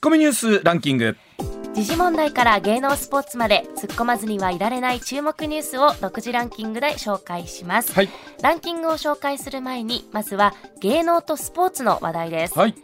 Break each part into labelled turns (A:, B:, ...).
A: ッコミニュースランキング。
B: 時事問題から芸能スポーツまで突っ込まずにはいられない注目ニュースを独自ランキングで紹介します、
A: はい。
B: ランキングを紹介する前にまずは芸能とスポーツの話題です、
A: はい。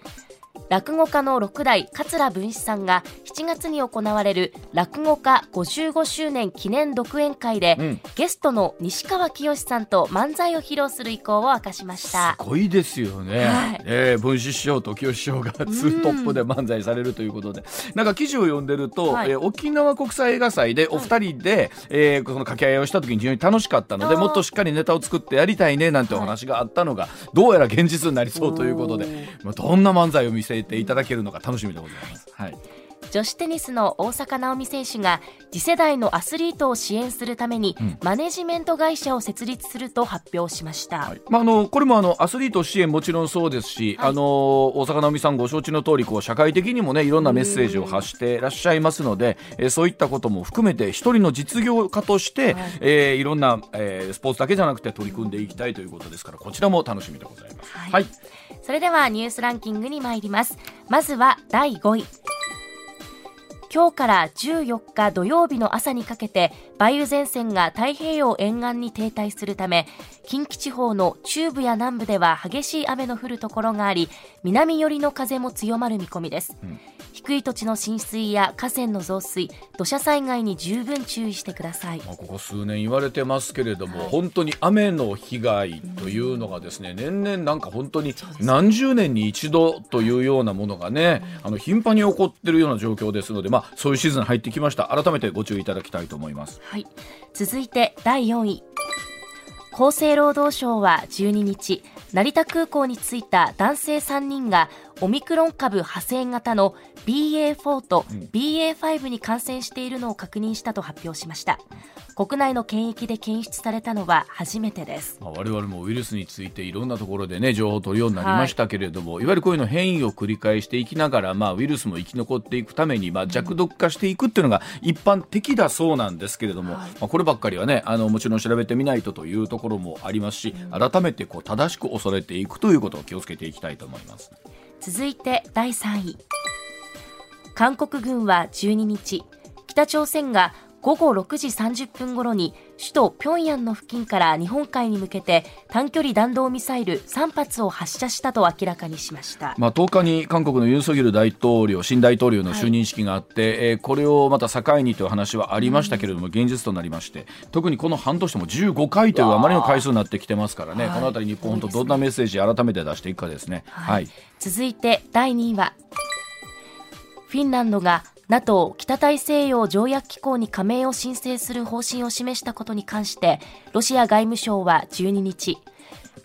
B: 落語家の六代桂文枝さんが7月に行われる落語家55周年記念独演会で、
A: うん。
B: ゲストの西川きよしさんと漫才を披露する意向を明かしました。
A: すごいですよね、
B: はい。
A: えー文枝師匠と清志師匠がツートップで漫才されるということで、なんか記事を読んでると、
B: はい。
A: えー沖縄国際映画祭でお二人で、えーこの掛け合いをした時に非常に楽しかったのでもっとしっかりネタを作ってやりたいねなんてお話があったのが、どうやら現実になりそうということで。まあ、どんな漫才を見せていただけるのか楽しみでございます。はい
B: 女子テニスの大坂なおみ選手が次世代のアスリートを支援するために、
A: ん。
B: マネジメント会社を設立すると発表しました、
A: はい。まあ、あのこれもあのアスリート支援もちろんそうですし、
B: はい。
A: あの大坂なおみさんご承知の通りこう社会的にもねいろんなメッセージを発していらっしゃいますので、えーそういったことも含めて一人の実業家として、
B: はい。
A: いえーいろんな、えースポーツだけじゃなくて取り組んでいきたいということですからこちらも楽しみでございます。
B: はい。
A: はい。
B: それではニュースランキングに参ります。まずは第5位今日から14日土曜日の朝にかけて梅雨前線が太平洋沿岸に停滞するため近畿地方の中部や南部では激しい雨の降るところがあり南寄りの風も強まる見込みです、
A: ん。
B: 低い土地の浸水や河川の増水土砂災害に十分注意してください。
A: まあ、ここ数年言われてますけれども、
B: はい。
A: 本当に雨の被害というのがですね、年々なんか本当に何十年に一度というようなものがね、あの頻繁に起こっているような状況ですので、まあ、そういうシーズン入ってきました。改めてご注意いただきたいと思います。
B: はい、続いて第4位。厚生労働省は12日成田空港に着いた男性3人がオミクロン株派生型の BA.4 と BA.5 に感染しているのを確認したと発表しました。国内の検疫で検出されたのは初めてです。
A: まあ、我々もウイルスについていろんなところでね情報を取るようになりましたけれども、い、わゆるこういうの変異を繰り返していきながら、まあ、ウイルスも生き残っていくために、まあ、弱毒化していくっていうのが一般的だそうなんですけれども、まあ、こればっかりはねあのもちろん調べてみないとというところもありますし改めてこう正しく恐れていくということを気をつけていきたいと思います。
B: 続いて第3位。韓国軍は12日北朝鮮が午後6時30分頃に首都平壌の付近から日本海に向けて短距離弾道ミサイル3発を発射したと明らかにしました、
A: まあ、10日に韓国のユン・ソギョル大統領新大統領の就任式があって、えーこれをまた境にという話はありましたけれども、現実となりまして特にこの半年でも15回というあまりの回数になってきてますからね、
B: はい
A: この辺り日本本当どんなメッセージ改めて出していくかですね。はい、
B: 続いて第2位はフィンランドが NATO 北大西洋条約機構に加盟を申請する方針を示したことに関してロシア外務省は12日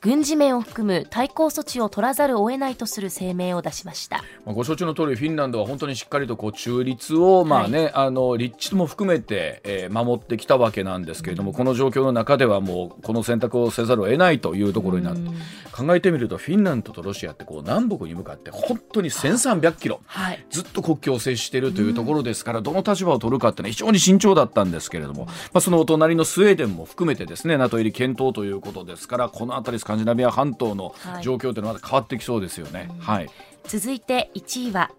B: 軍事面を含む対抗措置を取らざるを得ないとする声明を出しました。
A: まあ、ご承知の通りフィンランドは本当にしっかりとこう中立をまあ、ねあの立地も含めて、えー守ってきたわけなんですけれども、この状況の中ではもうこの選択をせざるを得ないというところになって考えてみるとフィンランドとロシアってこう南北に向かって本当に1300キロ。
B: はい。
A: ずっと国境を接しているというところですから、どの立場を取るかって、ね、非常に慎重だったんですけれども、まあ、そのお隣のスウェーデンも含めてですね NATO 入り検討ということですからこの辺りスカンジナビア半島の
B: はい。
A: 状況というのはまだ変わってきそうですよね。はい。
B: 続いて1位は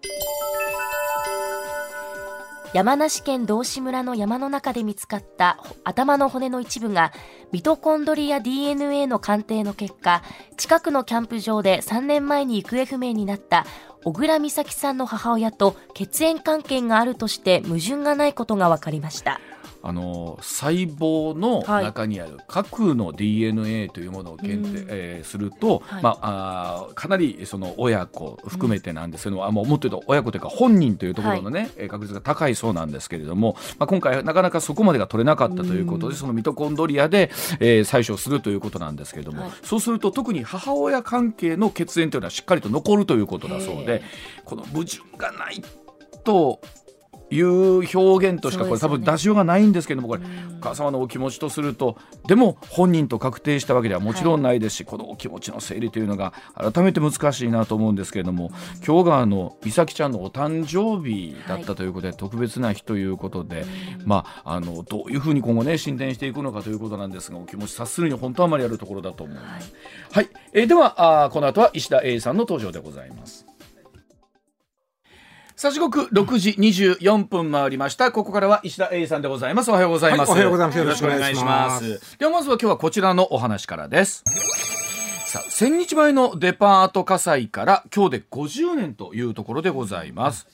B: 山梨県道志村の山の中で見つかった頭の骨の一部がミトコンドリア DNA の鑑定の結果近くのキャンプ場で3年前に行方不明になった小倉美咲さんの母親と血縁関係があるとして矛盾がないことが分かりました
A: あの細胞の中にある核の DNA というものを検定、
B: うん。
A: えーすると、
B: はい。
A: まあ、あーかなりその親子含めてなんです。けども、うもっと言うと親子というか本人というところのね、えー確率が高いそうなんですけれども、まあ、今回なかなかそこまでが取れなかったということで、そのミトコンドリアで、えー採取をするということなんですけれども、
B: はい。
A: そうすると特に母親関係の血縁というのはしっかりと残るということだそう
B: へ
A: でこの矛盾がないという表現としかこれ多分出しようがないんですけどもこれお母様のお気持ちとするとでも本人と確定したわけではもちろんないですし、このお気持ちの整理というのが改めて難しいなと思うんですけれども今日があの美咲ちゃんのお誕生日だったということで、特別な日ということで、まあ、あのどういうふうに今後ね進展していくのかということなんですがお気持ち察するに本当はあまりあるところだと思います。はい、えーではあーこの後は石田英さんの登場でございます。さあ時刻6時24分回りました。ここからは石田英さんでございます。おはようございます、
C: はいおはようございます。よろしくお願いします。
A: よろしくお願いします。ではまずは今日はこちらのお話からですさあ千日前のデパート火災から今日で50年というところでございます。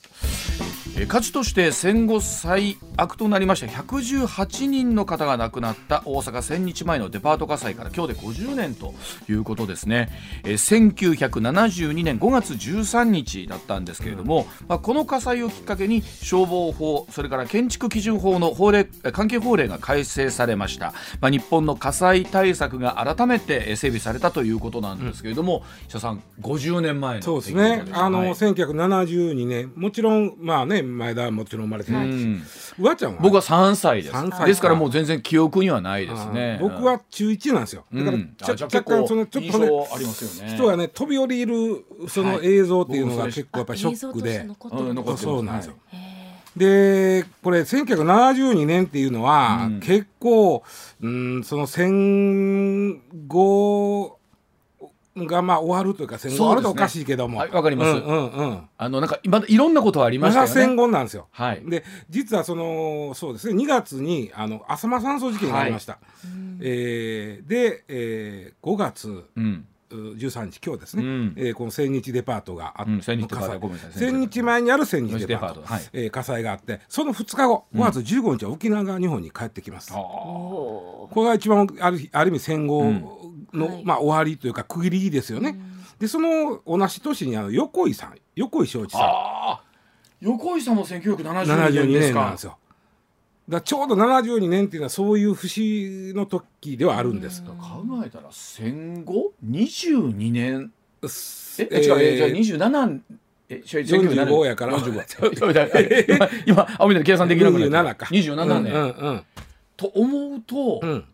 A: え火事として戦後最悪となりました118人の方が亡くなった大阪千日前のデパート火災から今日で50年ということですね、え1972年5月13日だったんですけれども、まあ、この火災をきっかけに消防法それから建築基準法の法令関係法令が改正されました、まあ、日本の火災対策が改めて整備されたということなんですけれども、石田さん50年前の
C: そうですね。
A: 事。
C: あの、
A: はい。
C: 1972年、もちろん、まあね、前田はもちろん生まれてないし、うわちゃんは？
A: 僕は3歳です。
C: 3歳か。
A: ですからもう全然記憶にはないですね。
C: 僕は中1なんですよ。だから、
A: うん
C: 若干その、ちょっとね、
A: ね。
C: 人がね、飛び降りる、その映像っていうのが
A: はい。
C: 結構やっぱりショックで。
A: うん残ってます。
C: そうなんですよ。
B: へ
C: でこれ1972年っていうのは、
A: うん。
C: 結構、うん、その戦後がまあ終わるというか戦後終わるとおかしいけども。
A: はいわかります。
C: うんうんうん。
A: あのなんかまだいろんなことはありましたよね。
C: 戦後なんですよ。
A: はい。
C: で実はそのそうですね2月にあの浅間山荘事件がありました。えーで、えー5月
A: うん。
C: う13日今日ですね、
A: うん。
C: えーこの千日デパートがあっ
A: うん千日
C: 千日前にある千日デパート。
A: はい。
C: えー火災があってその2日後5月15日は沖縄が日本に帰ってきます。これが一番あるある意味戦後の、
B: はい。
C: まあ、終わりというか区切りですよね。でその同じ年にあの横井さん横井正一さん。
A: 横井さんも1972
C: 72
A: 年ですか。
C: 年なんですよ。だちょうど72年っていうのはそういう節の時ではあるんです。
A: 考えたら戦後？22年？え
C: え
A: 違うえ
C: ー
A: じゃあ27え違う
C: 45やから
A: 45今 今青みたいな計算できなくな
C: 27か。
A: 27年、
C: うんうん
A: と思うと、
C: うん。うん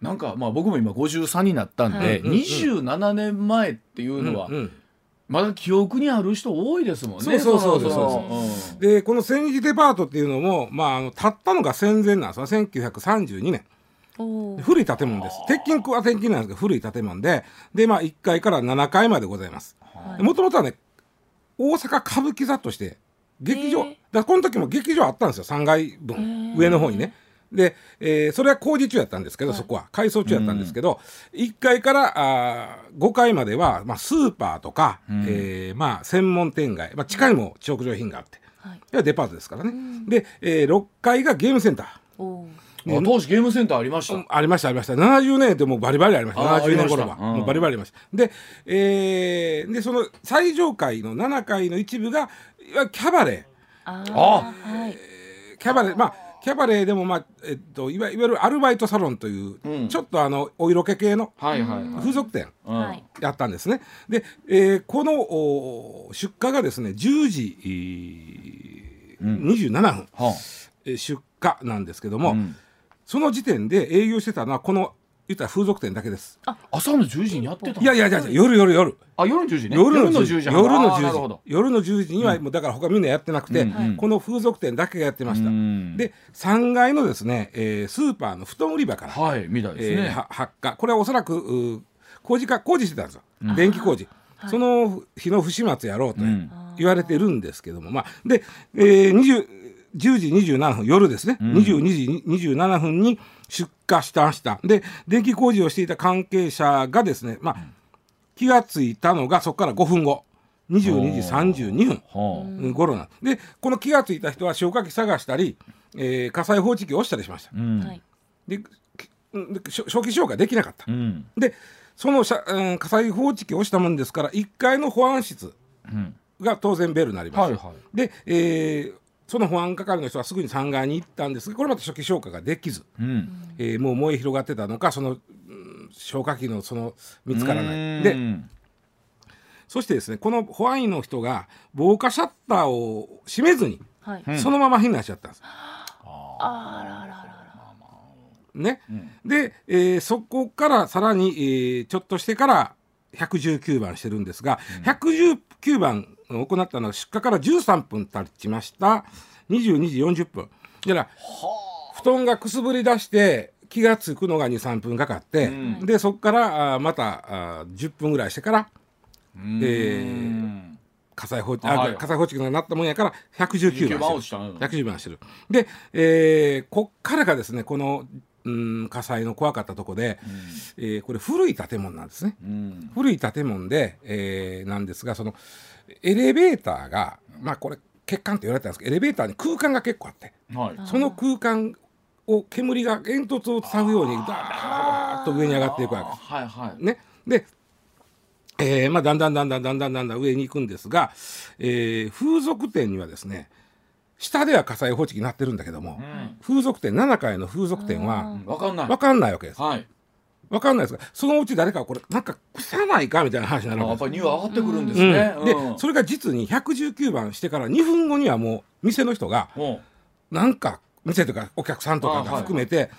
A: なんかまあ僕も今53になったんで、
B: はい
C: うんうん。
A: 27年前っていうのは、
C: うんうん
A: まだ記憶にある人多いですもんね。
C: そうそうそう
A: の
C: そうでこの千日デパートっていうのも、まあ、あの建ったのが戦前なんですよ。1932年。古い建物です。鉄筋は鉄筋なんですけど古い建物で。で、まあ、1階から7階までございます。
B: はい。
C: もともとはね大阪歌舞伎座として劇場、だこの時も劇場あったんですよ。3階
B: へ
C: 分
B: ー。
C: 上の方にねで、えーそれは工事中やったんですけど、そこは。改装中やったんですけど、1階からあー5階までは、まあ、スーパーとか、えーまあ、専門店街、まあ、地下にも食料品があって、
B: はい。
C: いやデパートですからね、で、えー6階がゲームセンター。
B: ー。
A: 当時ゲームセンターありました。
C: ありましたありました。70年でもうバリバリありました。
A: あー
C: 70年頃は
A: ありました。うん。
C: もうバリバリありました。で,、えーでその最上階の7階の一部がいわゆるキャバレ
B: あー
A: あ
B: はい。
C: ーキャバレー。まあキャバレーでもまあえっといわいわゆるアルバイトサロンという、
A: うん。
C: ちょっとあのお色気系の
A: はいはいはい。
C: 風俗店やったんですね。で、えーこのお出荷がですね10時、えー27分、
A: は
C: えー出荷なんですけども、
A: あうん。
C: その時点で営業してたのはこの言ったら風俗店だけです。
A: 朝の10時にやってたの？
C: いやいやいや夜夜夜
A: あ夜の10時ね。
C: 夜の10時。
A: 半
C: 夜の
A: あーなるほ
C: 10
A: ど。
C: 時夜の10時にはもうだから他みんなやってなくて、この風俗店だけがやってました。
A: うん。
C: で3階のですね、えースーパーの布団売り場から、
A: はいみたいです
C: えー発火。これはおそらく工事か工事してたんですよ、電気工事、その日の不始末やろうと
A: うん。
C: 言われてるんですけども、まあ、で、えー、20 10時27分夜ですね、22時27分に出火したました。で電気工事をしていた関係者がですね、まあ、気がついたのがそこから5分後。22時32分。
A: は
C: 頃なんでこの気がついた人は消火器探したり、えー火災報知器を押したりしました。で初初期消火できなかった。
A: う、ん。
C: でそのうん火災報知器を押したもんですから1階の保安室
A: うん。
C: が当然ベルになります、
A: はいはい。
C: で、えーその保安係の人はすぐに3階に行ったんですがこれまた初期消火ができず、
A: うん。
C: えーもう燃え広がってたのかその、うん消火器のその見つからない。で
A: うん。
C: そしてですねこの保安員の人が防火シャッターを閉めずに、
B: はい。
A: うん。
C: そのまま避難しちゃったんです。
B: あらららら
C: ね、
A: ん。
C: で、えーそこからさらに、えーちょっとしてから119番してるんですが、119番を行ったのは出火から13分経ちました。22時40分。だから布団がくすぶり出して気が付くのが23分かかって、
A: うん。
C: でそこからあーまたあー10分ぐらいしてから
A: うん。
C: えー火災報知、
A: はい。
C: あ火災報知器がなったもんやから119番してる。
A: うん
C: 110番してる。で、えーこっからがですねこの、うん、火災の怖かったとこで、えーこれ古い建物なんですね。
A: うん。
C: 古い建物で、えーなんですがそのエレベーターがまあこれ欠陥って言われたんですけどエレベーターに空間が結構あって
A: はい
C: その空間を煙が煙突を伝うようにダーッと上に上がっていくわけです。
A: はいはい
C: ね、で、えーまあ、だんだんだんだんだんだんだんだん上に行くんですが、えー風俗店にはですね下では火災報知器になってるんだけども、風俗店7階の風俗店は
A: わかんない
C: 分かんないわけです。
A: はい
C: 分かんないですがそのうち誰かこれなんか汚いかみたいな話になる
A: やっぱり匂い上がってくるんですね。
C: うん。で
A: うん。
C: それが実に119番してから2分後にはもう店の人が
A: も
C: なんか店とかお客さんとかが含めて、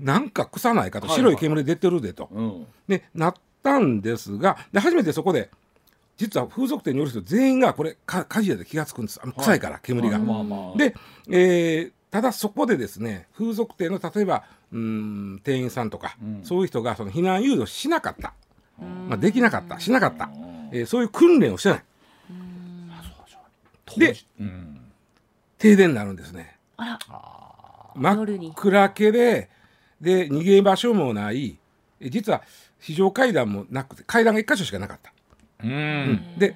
C: なんか臭ないかと
A: はい
C: 白い煙出てるでと、
A: ううん。
C: でなったんですがで初めてそこで実は風俗店による人全員がこれか火事だと気が付くんです。あの臭いから、煙が。
A: まあまあ。
C: で、えーただそこでですね風俗店の例えばうーん店員さんとか、
A: うん。
C: そういう人がその避難誘導しなかった、まあ、できなかった。しなかった、
A: うん。
C: えーそういう訓練をしてない。で
A: うん
C: 停電になるんですね。
B: あら。
C: 真っ暗けでで逃げ場所もない。え実は非常階段もなくて階段が1箇所しかなかった、
A: うん。
C: で、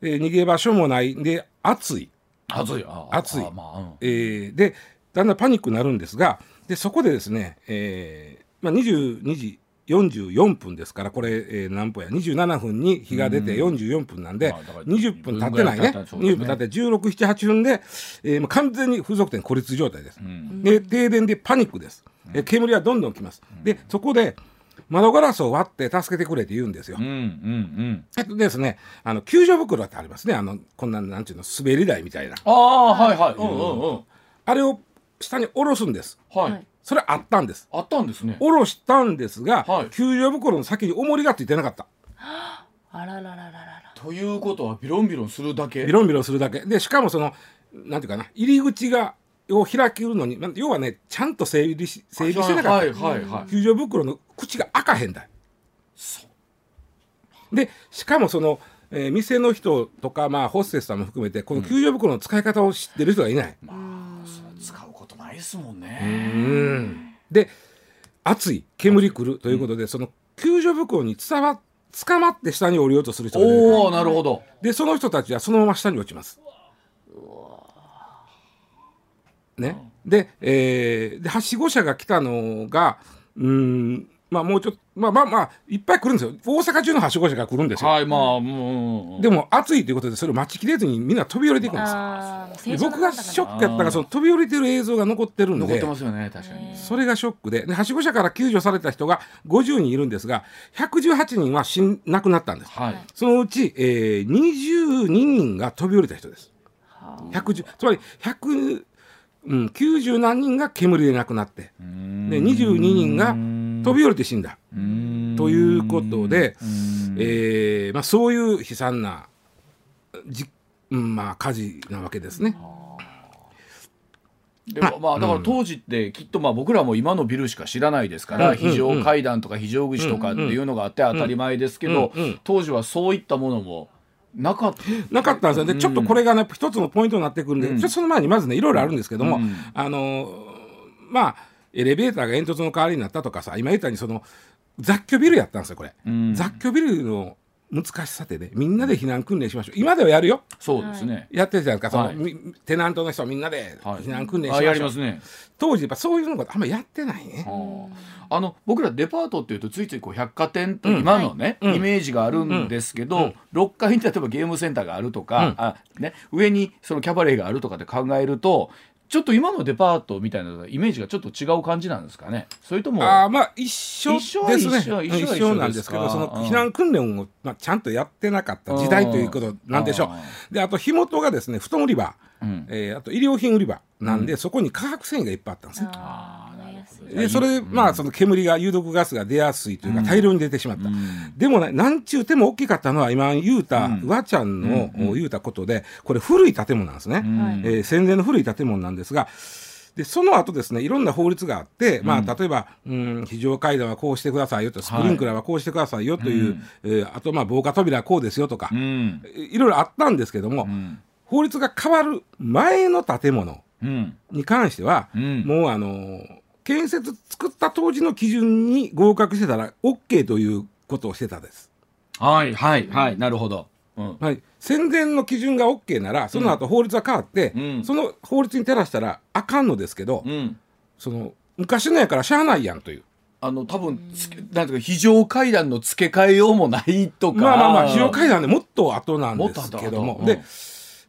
C: えー逃げ場所もない。で暑い、
A: 暑い。あ
C: 暑い。
A: あまあうん。
C: えーでだんだんパニックになるんですがでそこでですね、えーまあ、22時44分ですからこれ、えー何分や27分に日が出て44分なんで、
A: まあだから
C: 20分経ってないね。
A: そうですね。
C: 20分経って1678分で、えーもう完全に風俗店孤立状態です。
A: うん。
C: で停電でパニックです、え煙はどんどん来ます、でそこで窓ガラスを割って助けてくれって言うんですよ、
A: うんうん
C: えっとですねあの救助袋ってありますね。あのこんななんていうの滑り台みたいな。
A: ああはいはい。うん。うんうん。
C: あれを下に下ろすんです。
A: はい、
B: はい。
C: それあったんです。
A: あったんですね。
C: 下ろしたんですが、
A: はい。
C: 救助袋の先に重りがついてなかった。
B: あらららららら。
A: ということはビロンビロンするだけ？
C: ビロンビロンするだけ。でしかもそのなんていうかな入り口がを開けるのにま要はねちゃんと整備し整備してなかった、
A: はいはいはい。
C: 救助袋の口が開かへんだよ
A: そう。
C: でしかもその、えー店の人とか、まあ、ホステスさんも含めてこの救助袋の使い方を知ってる人がいない。
A: まあそう使うことないですもん
C: う
A: ね
C: ん。で暑い煙来るということで、その救助袋に伝わ捕まって下に降りようとする人がいる。
A: おおなるほど。
C: でその人たちはそのまま下に落ちます。ね、で,、えーではしご車が来たのがうんまあもうちょっとまあまあまあいっぱい来るんですよ。大阪中のはしご車が来るんですよ。
A: はいまあもう
C: でも暑いということでそれを待ちきれずにみんな飛び降りていくんです。よ。
B: あー
C: で僕がショックやったからその飛び降りてる映像が残ってるんで。
A: 残ってますよね確かに。
C: それがショックで。ではしご車から救助された人が50人いるんですが118人は死ん亡くなったんです。
A: はい。
C: そのうち、えー、22人が飛び降りた人です。110つまり100、うん、90何人が煙で亡くなってで22人が飛び降りて死んだ。ということで、えーまあ、そういう悲惨なじ、うんまあ、火事なわけですね。
A: でもまあだから当時ってきっとまあ僕らも今のビルしか知らないですから、
C: うん
A: 非常階段とか非常口とかっていうのがあって当たり前ですけど、当時はそういったものもなかった。
C: なかったんですよ。で、ちょっとこれがね、一つのポイントになってくるんで、
A: うん。
C: その前にまずね、いろいろあるんですけども、
A: うん。
C: あのーまあ、エレベーターが煙突の代わりになったとかさ、今言ったように、その、雑居ビルやったんですよ、これ。
A: うん。
C: 雑居ビルの難しさってね、みんなで避難訓練しましょう。今ではやるよ。
A: そうですね、
C: やってるじゃないですか、その、
A: はい
C: みテナントの人はみんなで
A: はい。
C: 避難訓練しましょう。
A: あやりますね。
C: 当時、やっぱそういうのがあんまやってないね。
A: あ。の僕らデパートっていうとついついこう百貨店と今のね、
C: うん。
A: イメージがあるんですけど、
C: うん。
A: 6階に例えばゲームセンターがあるとか、
C: うん。
A: あね、上にそのキャバレーがあるとかって考えるとちょっと今のデパートみたいなイメージがちょっと違う感じなんですかね。それとも
C: あーまあ一緒です
A: 一緒は
C: ね
A: 一緒
C: うん
A: 一緒は一緒
C: 一緒なんですけどその避難訓練を、まあ、ちゃんとやってなかった時代ということなんでしょ
A: あ
C: うであと火元がですね布団売り場、
A: うん。
C: えーあと医療品売り場なんで、そこに化学繊維がいっぱいあったんですねでそれで、まあその煙が有毒ガスが出やすいというか大量に出てしまった、でもねなんちゅうても大きかったのは今言うた、
A: うん
C: うわちゃんの、言うたことでこれ古い建物なんですね、
A: う
C: えー戦前の古い建物なんですがでその後ですねいろんな法律があって、ま
A: うん。
C: あ、例えば、うん、非常階段はこうしてくださいよとスプリンクラーはこうしてくださいよという、
A: うん。
C: えーあとまあ防火扉はこうですよとか、
A: うん。
C: いろいろあったんですけども、
A: うん。
C: 法律が変わる前の建物
A: うん。
C: に関しては、
A: うん。
C: もうあのー建設作った当時の基準に合格してたら OK ということをしてたです。
A: はいはいはいなるほど。うん。
C: はい、戦前の基準が OK ならその後法律が変わって、
A: うん。
C: その法律に照らしたらあかんのですけど、
A: うん。
C: その昔のやからしゃあないやんという。
A: あの多分つけなんていうか非常階段の付け替えようもないとか。
C: まあまあまあ非常階段でもっと後なんですけども、で、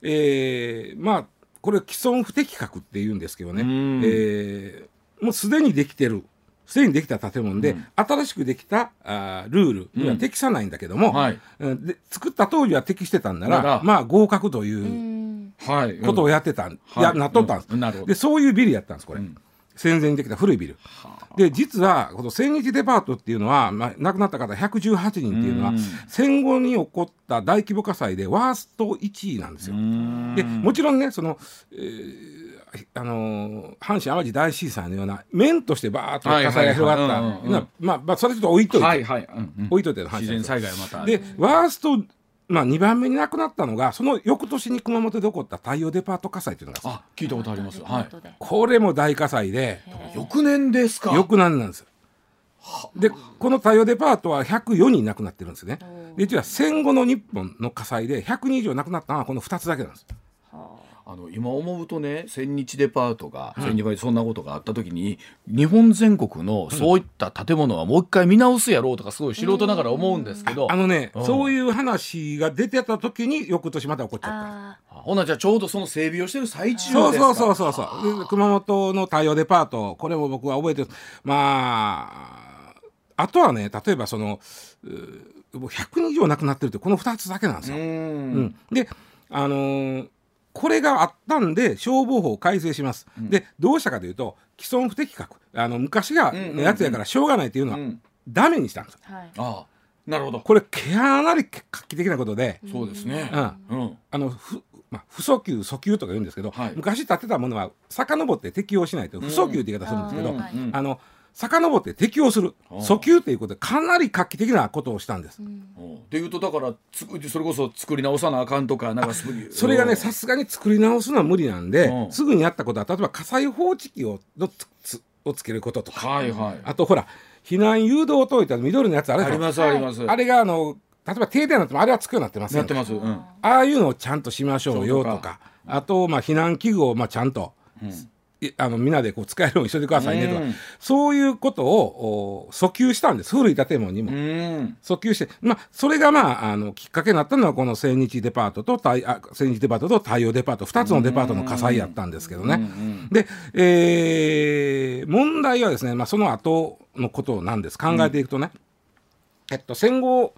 C: えーまあこれ既存不適格って言うんですけどね、
A: うん。
C: えーもうすでにできてる。すでにできた建物で、
A: うん。
C: 新しくできたあールールには適さないんだけども、
A: はい。
C: うんで作った当時は適してたんならまあ合格ということをやってたん、やなっとったんです、
A: うん。なるほど。
C: でそういうビルやったんですこれ、
A: うん。
C: 戦前にできた古いビル。で実はこの千日デパートっていうのは、まあ、亡くなった方118人っていうのは、
A: うん。
C: 戦後に起こった大規模火災でワースト1位なんですよ。
A: うん。
C: でもちろんねその、えーあのー阪神・淡路大震災のような面としてバーッと火災が広がった。
A: はい
C: まあまあそれちょっと置いといて、
A: はいはい。うんうん。
C: 置いといて
A: 災害また
C: でワースト、まあ、2番目に亡くなったのがその翌年に熊本で起こった太陽デパート火災っていうのがあ
A: 聞いたことあります。はい。
C: これも大火災で
A: 翌年ですか？
C: 翌年なんですよ。でこの太陽デパートは104人亡くなってるんですね。で実は戦後の日本の火災で100人以上亡くなったのはこの2つだけなんです。
A: あの今思うとね千日デパートが、千日前にそんなことがあった時に日本全国のそういった建物はもう一回見直すやろうとかすごい素人ながら思うんですけど、
C: あのね、
A: うん。
C: そういう話が出てた時に翌年また起こっちゃった。
B: あ
A: ほなじゃあちょうどその整備をしてる最中ですか？
C: そうそうそうそうそう。で熊本の太陽デパートこれも僕は覚えてるまああとはね例えばそのうーもう100人以上亡くなってるってこの2つだけなんですよ。
A: うん。
C: うん。であのーこれがあったんで消防法を改正します、でどうしたかというと既存不適格。あの昔が
A: うんうんうん。
C: のやつやからしょうがないっていうのは
A: うん。
C: ダメにしたんです
A: ああなるほど。
C: これかなり画期的なことで、
A: そうですね。
C: うん。
A: うん。
C: あのふまあ、不訴求訴求とか言うんですけど、
A: はい。
C: 昔建てたものは遡って適用しないと不訴求って言い方するんですけど、
A: うん。うん。
C: あの遡って適用する。訴求ということでかなり画期的なことをしたんです。
A: うん。でいうとだからつそれこそ作り直さなあかんとかなんかすぐ
C: それがねさすがに作り直すのは無理なんで、
A: うん。
C: すぐにやったことは例えば火災報知器をのつつをつけることとか、
A: はいはい。
C: あとほら避難誘導灯いた緑のやつあれ
A: ありますあります。
C: あれがあの例えば停電になってもあれはつくようになってますよ。
A: やってます。うん。
C: ああいうのをちゃんとしましょうよとか。あとまあ避難器具をまあちゃんと、いあのみんなでこう使えるようにしといてくださいねとか、
A: うん。
C: そういうことをお訴求したんです。古い建物にも。
A: うん。
C: 訴求して、まあ、それが、まあ、あのきっかけになったのはこの千日デパートと千日デパートと太陽デパート。2つのデパートの火災やったんですけどね。
A: うんうん
C: で、えー問題はですね、まあ、その後のことなんです。考えていくとね、えっと、戦後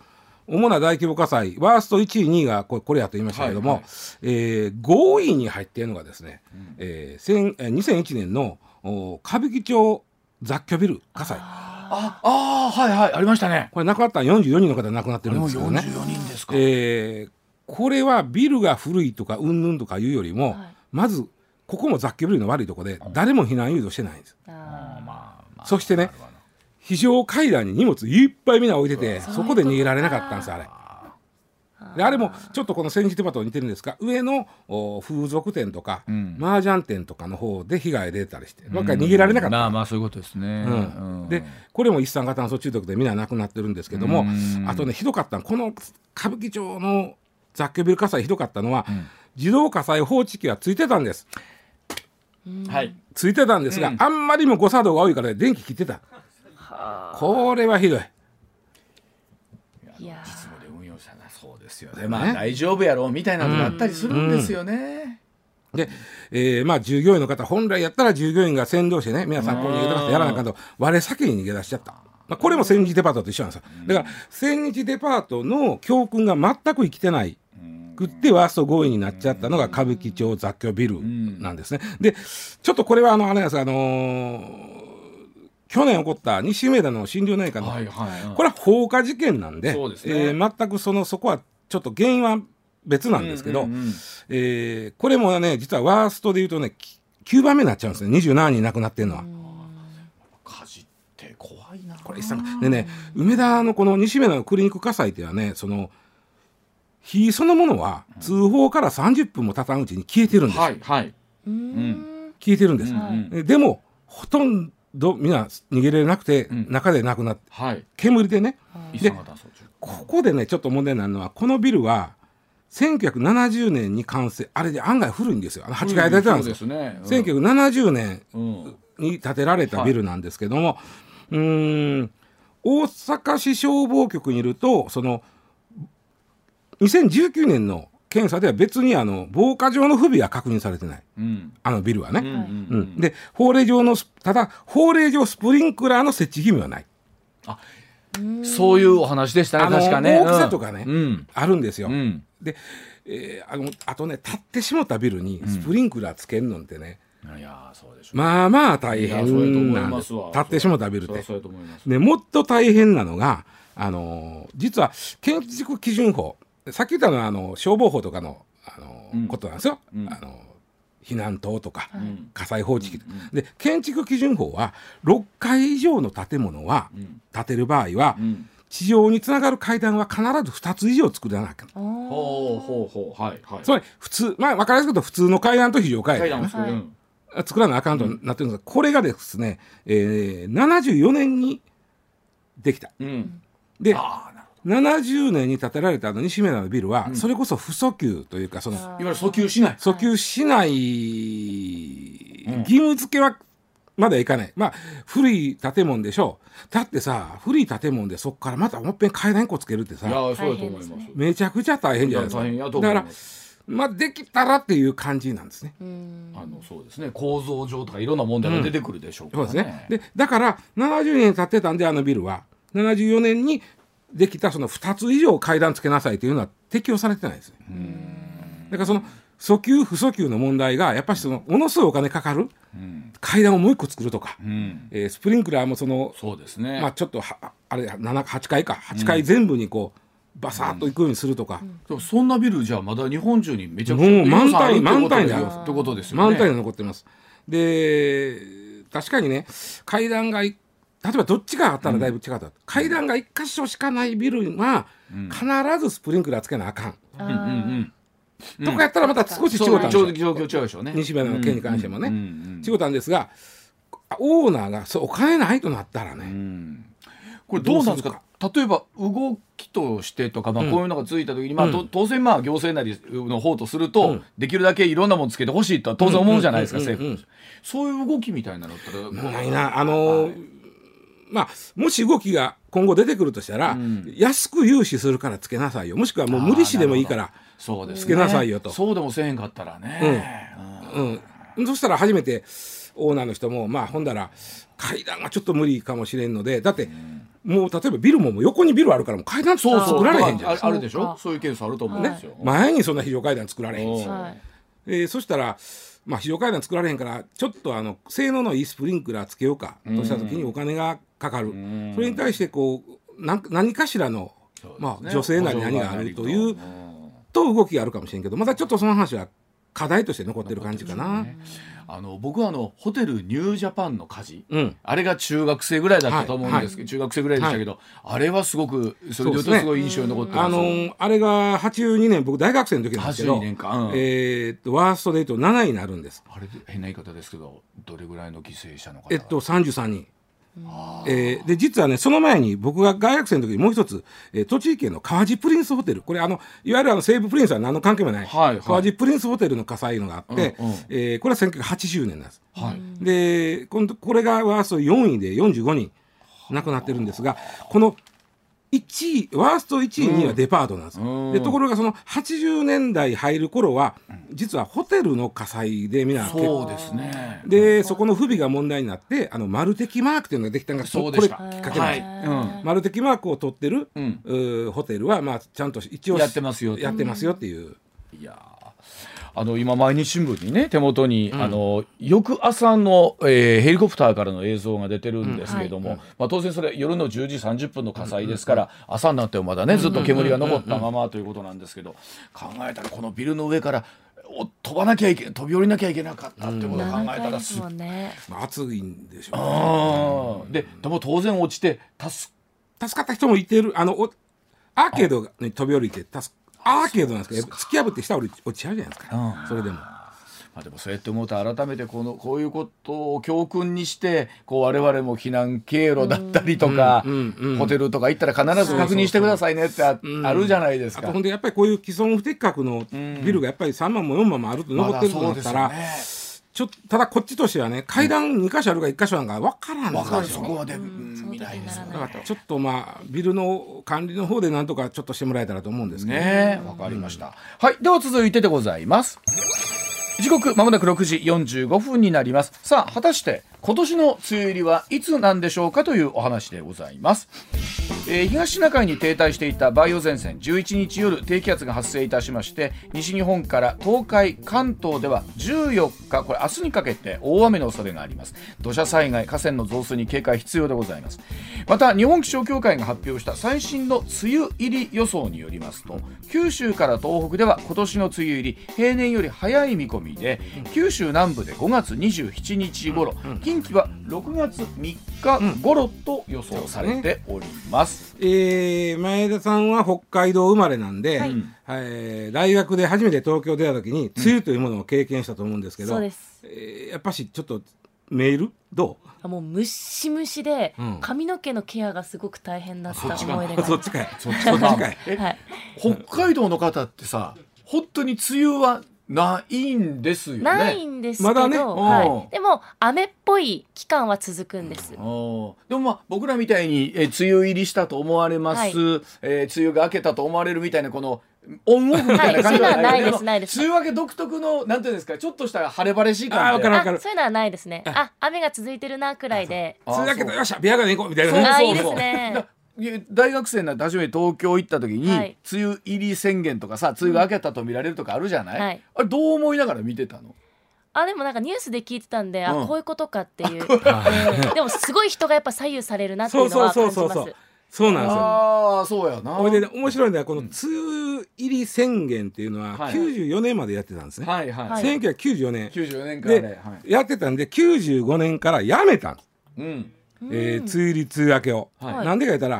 C: 主な大規模火災ワースト1位2位がこれこれやと言いましたけども、
A: はいはい。
C: えー5位に入っているのがですね、えー千えー2001年のお歌舞伎町雑居ビル火災。
A: ああはいはいありましたね。
C: これ亡くなったのは44人の方亡くなってるんですけどね。
A: 44人ですか。
C: えーこれはビルが古いとかうんぬんとかいうよりも、
B: はい。
C: まずここも雑居ビルの悪いとこで誰も避難誘導してないんです。
B: あ
A: まあまあ。
C: そしてね非常階段に荷物いっぱいみんな置いててそこで逃げられなかったんですあれ。であれもちょっとこの千日デパートに似てるんですが上のお風俗店とか、
A: ん。
C: 麻雀店とかの方で被害出たりしてもう一回逃げられなかった。
A: まあまあそういうことですね。
C: うん。でこれも一酸化炭素中毒でみんな亡くなってるんですけども
A: うん。
C: あとねひどかったの。この歌舞伎町の雑居ビル火災ひどかったのは、自動火災報知器はついてたんです。
A: はい。
C: ついてたんですが、あんまりにも誤作動が多いから電気切ってたこれはひどい。
B: ーいや
A: いつもで運用者なそうですよね。まあ大丈夫やろうみたいなのがあったりするんですよね。
C: で、えーまあ従業員の方本来やったら従業員が先導してね皆さんこう逃げ出してやらなあかんと。我先に逃げ出しちゃった、まあ、これも千日デパートと一緒なんですよ。だから千日デパートの教訓が全く生きてないくってワースト5位になっちゃったのが歌舞伎町雑居ビルなんですね。でちょっとこれはあのあれなんですがあのー去年起こった西梅田の心療内科の、
A: はいはい
C: これは放火事件なんで
A: そうですね。
C: えー全くそのそこはちょっと原因は別なんですけど、
A: うんうんうん
C: えーこれもね実はワーストで言うとねき9番目になっちゃうんですね。27人亡くなってるのは。
A: 火事って怖いな。
C: これでね梅田のこの西梅田のクリニック火災ではねその火そのものは通報から30分も経たんうちに消えてるんです、
A: はいはい。
B: うん。
C: 消えてるんです、
A: ん
C: ででもほとんどみんな逃げれなくて、
A: ん。
C: 中で亡くなって
A: はい。
C: 煙でね。
A: 一酸化炭素中
C: ここでねちょっと問題になるのはこのビルは1970年に完成あれで案外古いんですよ。あの8階建てなんですよ、
A: そうね
C: 1970年に建てられたビルなんですけども、うーん大阪市消防局によるとその2019年の検査では別にあの防火上の不備は確認されてない。
A: うん。
C: あのビルはね。
A: うんうん
C: うん。で法令上のただ法令上スプリンクラーの設置義務はない。
A: そういうお話でしたね確かね。
C: 大きさとかね
A: うん。
C: あるんですよ。
A: うん。
C: で、えーあのあとね建ってしもたビルにスプリンクラーつけんのってね、
A: いやーそうでしょう。
C: まあまあ大変なんです
A: ますわ。
C: 建ってしもたビルって。もっと大変なのが、あのー実は建築基準法さっき言ったのはあの消防法とかの、あのー
A: うん。
C: ことなんですよ、
A: うん。
C: あの避難灯とか、
A: ん
C: 火災報知器、で建築基準法は6階以上の建物は、
A: ん。
C: 建てる場合は、
A: うん。
C: 地上につながる階段は必ず2つ以上作らなきゃ
A: ほうほうほう。はいはい。
C: つまり普通まあ分かりやすく言うと普通の階段と非常階
A: 階
C: 段
A: 段を作
C: らなあかんとなってるんですが、これがですね、えー、74年にできた。
A: うん。
C: で70年に建てられたあの西目のビルは、それこそ不訴求というかその
A: いわゆる訴求しない。
C: 訴求しない義務付けはまだいかない。まあ古い建物でしょう。だってさ古い建物でそこからまたもっぺん階段1個つけるってさ
A: いやーそうやと思います。
C: めちゃくちゃ大変じゃないですか。
A: いや大変。やと思
C: だから
A: いま
C: あできたらっていう感じなんですね。
B: うん。
A: あのそうですね。構造上とかいろんな問題が出てくるでしょうか
C: そう
A: ら
C: ですね。でだから70年経ってたんであのビルは74年にできたその2つ以上階段つけなさいというのは適用されてないですね。だからその訴求不訴求の問題がやっぱりそのものすごいお金かかる。
A: うん
C: 階段をもう一個作るとか、
A: うん。
C: えースプリンクラーもその、
A: そうですね。
C: まあ、ちょっとはあれ7 8階か。8階全部にこうバサッと行くようにするとか、
A: でもそんなビルじゃあまだ日本中にめちゃくちゃ
C: もう満タン満タンにある
A: ってことですよね。
C: 満タンに残ってます。で確かにね階段がい例えばどっちがあったらだいぶ違った、階段が1箇所しかないビルは必ずスプリンクラーつけなあかん、
A: うんうんうん。
C: とかやったらまた少し違
A: そう
C: ったんですよ
A: 状況違うでしょうね。
C: 西村の件に関してもね、
A: うんうん
C: 違ったんですがオーナーがそうお金ないとなったらね、
A: うん。これどうなんですか？例えば動きとしてとか、まあ、こういうのがついた時に、まあ、と当然まあ行政なりの方とすると、
C: うん。
A: できるだけいろんなものつけてほしいとは当然思うじゃないですか、
C: うんうんうん
A: 政府そういう動きみたいなのってこう
C: ないな。あのーまあもし動きが今後出てくるとしたら、
A: ん。
C: 安く融資するからつけなさいよ。もしくはもう無利子でもいいから
A: そうですね。
C: つけなさいよと。
A: そうでもせえへんかったらね、
C: うん、そしたら初めてオーナーの人もまあほんだら階段がちょっと無理かもしれんのでだって、もう例えばビルももう横にビルあるからもう階段作られへんじゃん。
A: ああるでしょ？そういうケースあると思うんですよ、
C: 前にそんな非常階段作られへんし。
A: うん、
B: はい。
C: えーそしたら、まあ、非常階段作られへんからちょっとあの性能のいいスプリンクラーつけようかとした時にお金がかかる、
A: ん。
C: それに対してこうなん何かしらの、まあ、女性なり何があるというと動きがあるかもしれんけどまだちょっとその話は課題として残ってる感じかな。
A: あの僕はあのホテルニュージャパンの火事、
C: うん。
A: あれが中学生ぐらいだったと思うんですけど、
C: はい。
A: 中学生ぐらいでしたけど、あれはすごくそれでと
C: す
A: ごい印象に残ってます。
C: あのーあれが82年僕大学生の時なんですけど
A: 82年間うん。
C: えーっとワーストで言うと7位になるんです。
A: あれで変な言い方ですけどどれぐらいの犠牲者の方
C: えっと、33人。えーで実はねその前に僕が大学生の時にもう一つ、えー栃木県の川路プリンスホテル。これあのいわゆるあの西武プリンスは何の関係もない、
A: はいはい。
C: 川路プリンスホテルの火災のがあって、
A: うん。うん
C: えーこれは1980年なんです。
A: はい。
C: で今度これがワースト4位で45人亡くなってるんですがこの1位ワースト1位にはデパートなんです、
A: うん。
C: でところがその80年代入る頃は実はホテルの火災でみんな結構
A: そうですね。
C: でそこの不備が問題になってあのマルテキマークっていうのができたのが
A: そうでした。
C: これきっかけなんです、
A: はい。
C: マルテキマークを取ってる、
A: うん。
C: ホテルはまあちゃんと一応
A: やってますよと。
C: やってますよっていう、
A: いやーあの今毎日新聞にね手元に、あの翌朝の、えーヘリコプターからの映像が出てるんですけれども、まあ、当然それ夜の10時30分の火災ですから、朝になってもまだねずっと煙が残ったままということなんですけど考えたらこのビルの上からお飛ばなきゃいけ飛び降りなきゃいけなかったってことを考
B: 7
A: えたらすっ
B: もんね。
C: まあ暑いんでしょうね。
A: あー。ででも当然落ちて助
C: 助かった人もいてる。あのおアーケードに飛び降りて助アーケードなんですけど突き破って下降り落ちちゃうじゃないですか。それでも。
A: まあ、でもそうやって思うと改めてこのこういうことを教訓にしてこう我々も避難経路だったりとか、
C: うんうんうん。
A: ホテルとか行ったら必ず確認してくださいねってあるじゃないですか。
C: あとほんでやっぱりこういう既存不適格のビルがやっぱり3万も4万もあると残ってるとなったら、ちょっとただこっちとしてはね階段2箇所あるか1箇所なんか分からん
A: ですよ。ね。わかる。
C: でしょ
A: そこまで、
B: ん
A: うんい
C: だからちょっとまあビルの管理の方でなんとかちょっとしてもらえたらと思うんですけど、
A: ねわかりました。はい、では続いてでございます。時刻まもなく6時45分になります。さあ、果たして今年の梅雨入りはいつなんでしょうかというお話でございます。えー東シナ海に停滞していた梅雨前線11日夜低気圧が発生いたしまして西日本から東海関東では14日これ明日にかけて大雨の恐れがあります土砂災害河川の増水に警戒必要でございますまた日本気象協会が発表した最新の梅雨入り予想によりますと九州から東北では今年の梅雨入り平年より早い見込みで九州南部で5月27日頃近畿は6月3日頃と予想されております、
C: えー前田さんは北海道生まれなんで、
B: はい。
C: えー大学で初めて東京出た時に梅雨というものを経験したと思うんですけど、
B: そうです。
C: えーやっぱしちょっとメールどう？
B: あもうムッシムシで
C: うん。
B: 髪の毛のケアがすごく大変だった
A: そっちか。
B: 思い出が
C: そっちかい。
A: そっち
C: か。い。
A: え
B: はい。
A: 北海道の方ってさ本当に梅雨はないんですよね。
B: ないんですけど、
C: まだね。
A: うん。
B: はい、でも雨っぽい期間は続くんです。
A: でもまあ僕らみたいに、えー梅雨入りしたと思われます、
B: はい。
A: えー梅雨が明けたと思われるみたいなこのオンオフみたいな感じ
B: はない
A: よ
B: です。ないです。
A: 梅雨明け独特のなんていうんですかちょっとした晴れ晴れしい感じ
C: あーわかるわか
B: あそういうのはないですね。あ雨が続いてるなくらいで。
A: あ
C: それだけよっしゃビアガーデン行こうみたいな
A: そう
C: ね。
B: あーいい
A: そうそう。
B: ですね
A: 大学生になって初めて東京行った時に、
B: はい。
A: 梅雨入り宣言とかさ梅雨が明けたと見られるとかあるじゃない、
B: はい。
A: あれどう思いながら見てたの？
B: あでもなんかニュースで聞いてたんで、
A: うん。
B: あこういうことかっていう、うん。でもすごい人がやっぱ左右されるなってい
C: そううそう
B: のは感じます
C: そうそうそう。そうなんですよ。
A: ああそうやな。
C: ほいでね面白いのはこの梅雨入り宣言っていうのは
A: はい
C: 94年までやってたんですね、
A: はいはい、
B: はい。
C: 1994年。
A: 94年からね、
C: で
A: はい。
C: やってたんで95年からやめたんです、
A: うん
C: えー梅雨入り梅雨明けを、
A: はい。
C: なんでか言ったら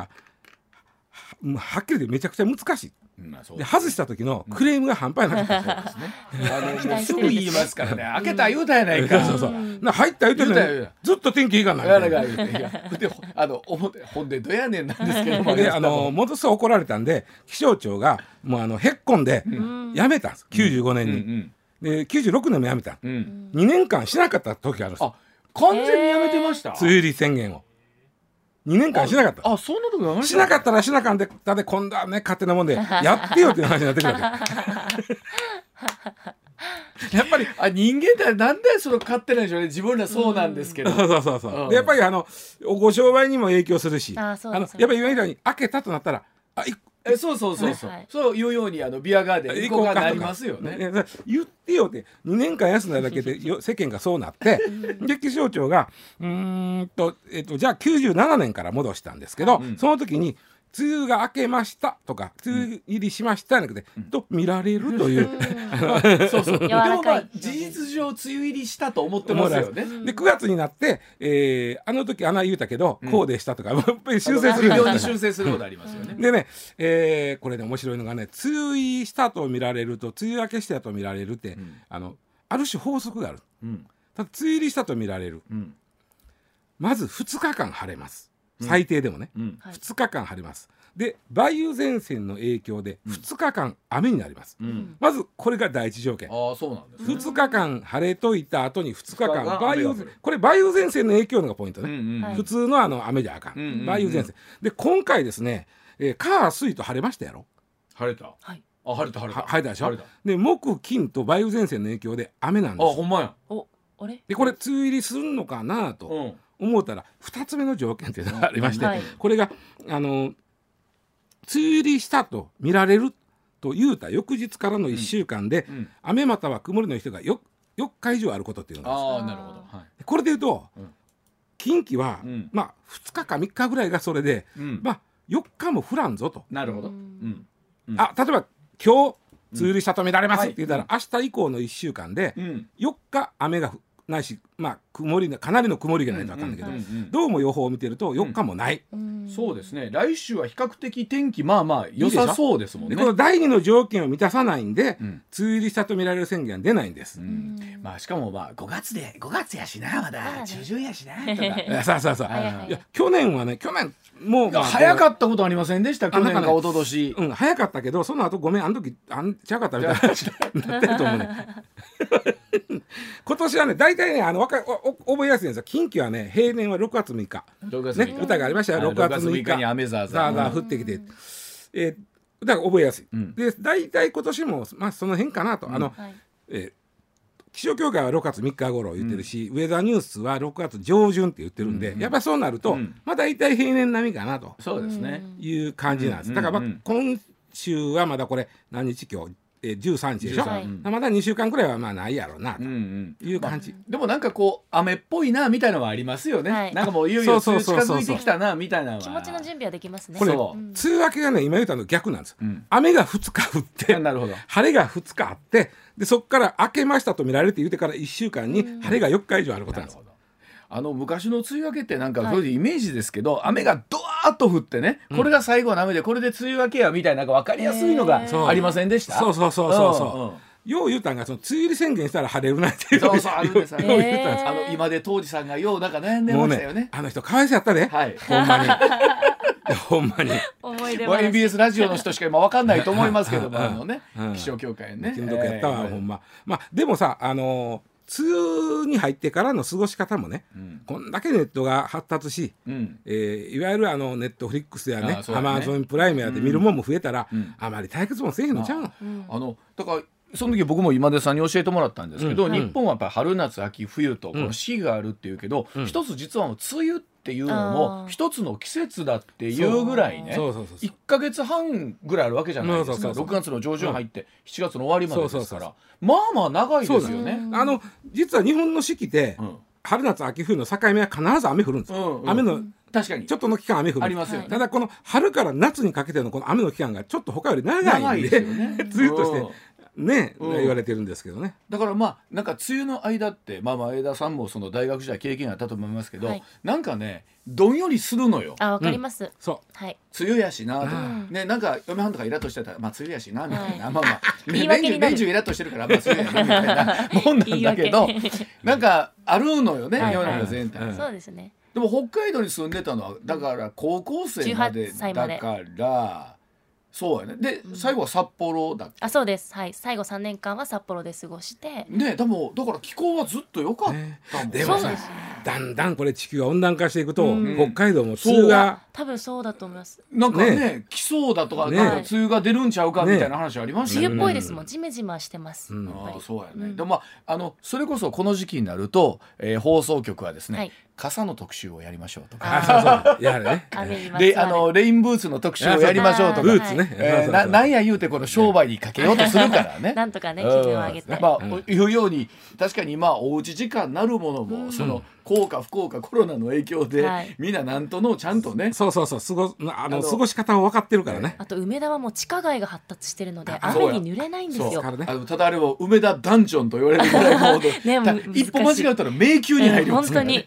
C: はっきり言ってめちゃくちゃ難しい。で外した時のクレームが半端なかった、
A: すぐ言いますからね。開けた言うたやないか。
C: そうそうな入った言う
A: た言うた。
C: ずっと天気いいかな
A: あの表ほんでどやねんなんですけど
C: あのものすごい怒られたんで気象庁がもうあのへっこんでやめたんです。95年に、
A: ん
C: で96年もやめた。
A: うん。
C: 2年間しなかった時あるんです。
A: あ完全にやめてました、
C: 梅雨入り宣言を。2年間しなかった。
A: あそんな時ありまし
C: なかったらしなかんでたで今度はね勝手なもんで やってよっていう話になってくるわけ。やっぱり
A: あ人間ってなんでその勝手なんでしょうね。自分らそうなんですけど、
C: そうそうそうそう、
A: うん。
C: でやっぱりあのご商売にも影響するし。
B: あ
C: のやっぱり今みたいに開けたとなったらあい
A: えそうそうそうそう、
B: はい
A: そういうようにあのビアガーデン行こうかなりますよね。
C: ね言ってよって2年間休んだだけでよ 世間がそうなって。で気象庁がうーんと,、えっとじゃあ97年から戻したんですけど、
A: うん。
C: その時に梅雨が明けました。とか梅雨入りしましたじゃなくて、と見られるという、
A: そうそう。でもまあ事実上梅雨入りしたと思ってますよね。
C: で9月になって、えーあの時穴言うたけど、こうでしたとかやっぱり修正する。ん
A: ように修正することありますよね、
C: でね、えーこれね面白いのがね梅雨入りしたと見られると梅雨明けしたと見られるって、
A: ん。
C: あのある種法則がある。
A: うん。
C: ただ梅雨入りしたと見られる。
A: うん。
C: まず2日間晴れます最低でもね、
A: うん。
B: はい。
C: 2日間晴れます。で梅雨前線の影響で2日間雨になります、
A: うん。
C: まずこれが第一条件。
A: ああそうなんですね。
C: 2日間晴れといた後に2日間
A: 二日間
C: 梅雨これ梅雨前線の影響のがポイントね、
A: うんうん
B: はい
C: 普通のあの雨じゃあかん、
A: うんうんうん
C: 梅雨前線。で今回ですね、えー、火水と晴れましたやろ。
A: 晴れた。
B: はい。
A: あ晴れた晴れた。
C: は晴れたでしょ？
A: 晴れた。
C: で木金と梅雨前線の影響で雨なん
A: あ
C: です。
A: ほんまや。
B: おあれ？
C: でこれ梅雨入りするのかなと。
A: うん
C: 思ったら2つ目の条件っていうのがありまして、
B: はい。
C: これがあの梅雨入りしたと見られると言うた翌日からの1週間で、
A: うん。
C: 雨または曇りの人が 4, 4日以上あることっていうのがあるん
A: ああなるほど。はい。
C: ですこれで言うと、
A: うん。
C: 近畿は、
A: うん。
C: まあ2日か3日ぐらいがそれで、
A: うん。
C: まあ4日も降らんぞと、
A: なるほど。う
B: うん。
A: んうん。
C: あ例えば今日梅雨入りしたと見られますって言ったら、明日以降の1週間で
A: うん。
C: 4日雨がないしまあ曇りなかなりの曇りがないと分かんないけど、
A: うんうんうん
C: どうも予報を見てると4日もない、
A: そうですね。来週は比較的天気まあまあ良さそうですもんね。
C: でこの第二の条件を満たさないんで、
A: うん。
C: 梅雨入りしたと見られる宣言は出ないんです。
A: うん。まあしかもまあ5月で5月やしなま
B: まだ
A: 中旬やしなとか。
C: いやさあさあさあ、
B: はい
C: や去年はね去年もう、まあ
A: 早かったことありませんでした去年か一昨年。
C: うん、早かったけどその後ごめんあの時あんちゃうかったみたいな話になってると思うね 今年はね大体ねあのわかおお覚えやすいんですよ近畿はね平年は6月6日。
A: 6月
C: ね歌がありましたよ
A: はい
C: 6月6
A: 6
C: 日
A: 月6日に雨ザーザー。
C: ザーザー降ってきて、えーだから覚えやすい、
A: うん。
C: で大体今年もまあその辺かなと、あの、
B: はい。
C: えー気象協会は6月3日頃言ってるし、ウェザーニュースは6月上旬って言ってるんで、やっぱりそうなると、
A: うん。
C: まあ大体平年並みかなと。
A: そうですね。
C: いう感じなんです、
A: うん
C: だから、まあ今週はまだこれ何日今日、えー、13日でしょ、
A: 13
B: うん。
C: まだ2週間くらいはまあないやろうなと
A: うんうん。
C: いう感じ、
A: でもなんかこう雨っぽいなみたいなのはありますよね、
B: はい
A: なんかもういよいよ近づいてきたなみたいなのは。
B: 気持ちの準備はできますね。
C: これ、
A: そう。
B: うん
C: 梅雨明けがね今言ったの逆なんです、
A: うん。
C: 雨が2日降って
A: なるほど。
C: 晴れが2日あってでそこから明けましたと見られるって言ってから1週間に晴れが4日以上あることなんです、
A: ほどあの昔の梅雨明けってなんか
B: はい。
A: それでイメージですけど、雨がドワーッと降ってね、これが最後の雨でこれで梅雨明けやみたいななんか分かりやすいのがありませんでした？
C: そうそうそうそうそう、
A: んん。
C: よう言うたんがその梅雨入り宣言したら晴れるなっていう
A: そうそうあるんですある
C: よう言うたんです。
A: あの今で当時さんがようなんか悩んで
C: もうね
A: ましたよね。
C: あの人かわいそうやったで、
A: はい。
C: ほんまに。ほんまに。
B: 思い出
A: まあ
B: 話
A: MBS ラジオの人しか今分かんないと思いますけども
C: うん。
A: あのね
C: うん。
A: 気象協会ね。
C: 気の毒やったわ、
A: えー。
C: ほんま。まあでもさあのー梅雨に入ってからの過ごし方もね、
A: うん。
C: こんだけネットが発達し、
A: うん。
C: えーいわゆるあのネットフリックスやねアマゾンプライムやで見るもんも増えたら、
A: うん。
C: あまり退屈もせえへんのちゃうの、
B: うん
A: あのだからその時僕も今出さんに教えてもらったんですけど、
C: うん。
A: 日本はやっぱり春夏秋冬とこの四季があるっていうけど、
C: うん。
A: 一つ実は梅雨っていうの
B: あ
A: も
B: ー。
A: 一つの季節だっていうぐらいね
C: そうそうそうそう。
A: 1か月半ぐらいあるわけじゃないですか。
C: そうそうそう
A: 6月の上旬入って7月の終わりまでですから。まあまあ長いですよ
C: そう
A: ね。
C: あの実は日本の四季で、
A: うん。
C: 春夏秋冬の境目は必ず雨降るんですよ、
A: うんうん。
C: 雨の
A: 確かに。
C: ちょっとの期間雨降る
A: ありますよね。
C: ただこの春から夏にかけてのこの雨の期間がちょっと他より長
A: 長い
C: いんで
A: ですよね。
C: 梅雨としてね、
A: うん。
C: 言われてるんですけどね。
A: だからまあなんか梅雨の間ってまあまあ枝さんもその大学時代経験あったと思いますけど、
B: はい。
A: なんかねどんよりするのよ。
B: あわかります。
C: そ
B: はい。
A: 梅雨やしなとか、
B: うん。
A: ねなんか嫁はんとかイラッとしてたらまあ梅雨やしなみたいな、
B: はい。
A: まあまあ、
B: 言い
A: ね、
B: 訳になる。
A: 年中年中イラッとしてるからまあ梅雨やなみたいな もんなんだけど
B: 言い訳
A: なんかあるのよね、
B: はい。
A: 世の中全体、
C: うん
B: そうですね。
A: でも北海道に住んでたのはだから高校生まで
B: 18歳まで。
A: だからそうやね。で最後は札幌だっけ？
B: あそうです。はい。最後三年間は札幌で過ごして。
A: ねでもだから気候はずっと良かったもん、
C: でもさ
B: そうです
C: だんだんこれ地球が温暖化していくと、
B: うん。
C: 北海道も梅雨が
B: 多分そうだと思います。
A: なんかね
C: ね。
A: 来そうだとか、
C: ね
A: なんか梅雨が出るんちゃうかみたいな話ありましたよね。
B: 梅雨っぽいですもん。ジメジメしてます。
C: うん。
B: やっぱり。
A: ああそうやね、
B: うん。
A: でもまああのそれこそこの時期になると、えー放送局はですね、
B: はい
A: 傘の特集をやりましょうとか。
C: やはりね
A: であのレインブーツの特集をやりましょうとか。
C: ブーツね、
A: ななんや言うてこの商売にかけようとするからね。
B: なんとかね
A: うん
B: 気分を上げて。
A: まあ、いうように確かにまあおうち時間なるものも、その効果不効果コロナの影響で、
B: はい。
A: みんななんとのちゃんとね。
C: そうそうそう。過ごあの
A: あの
C: 過ごし方を分かってるからね。
B: あと梅田はもう地下街が発達してるので雨に濡れないんですよ。
A: あのただあれも梅田ダンジョンと言われるぐらいもう 一歩間違えたら迷宮に入りますからね。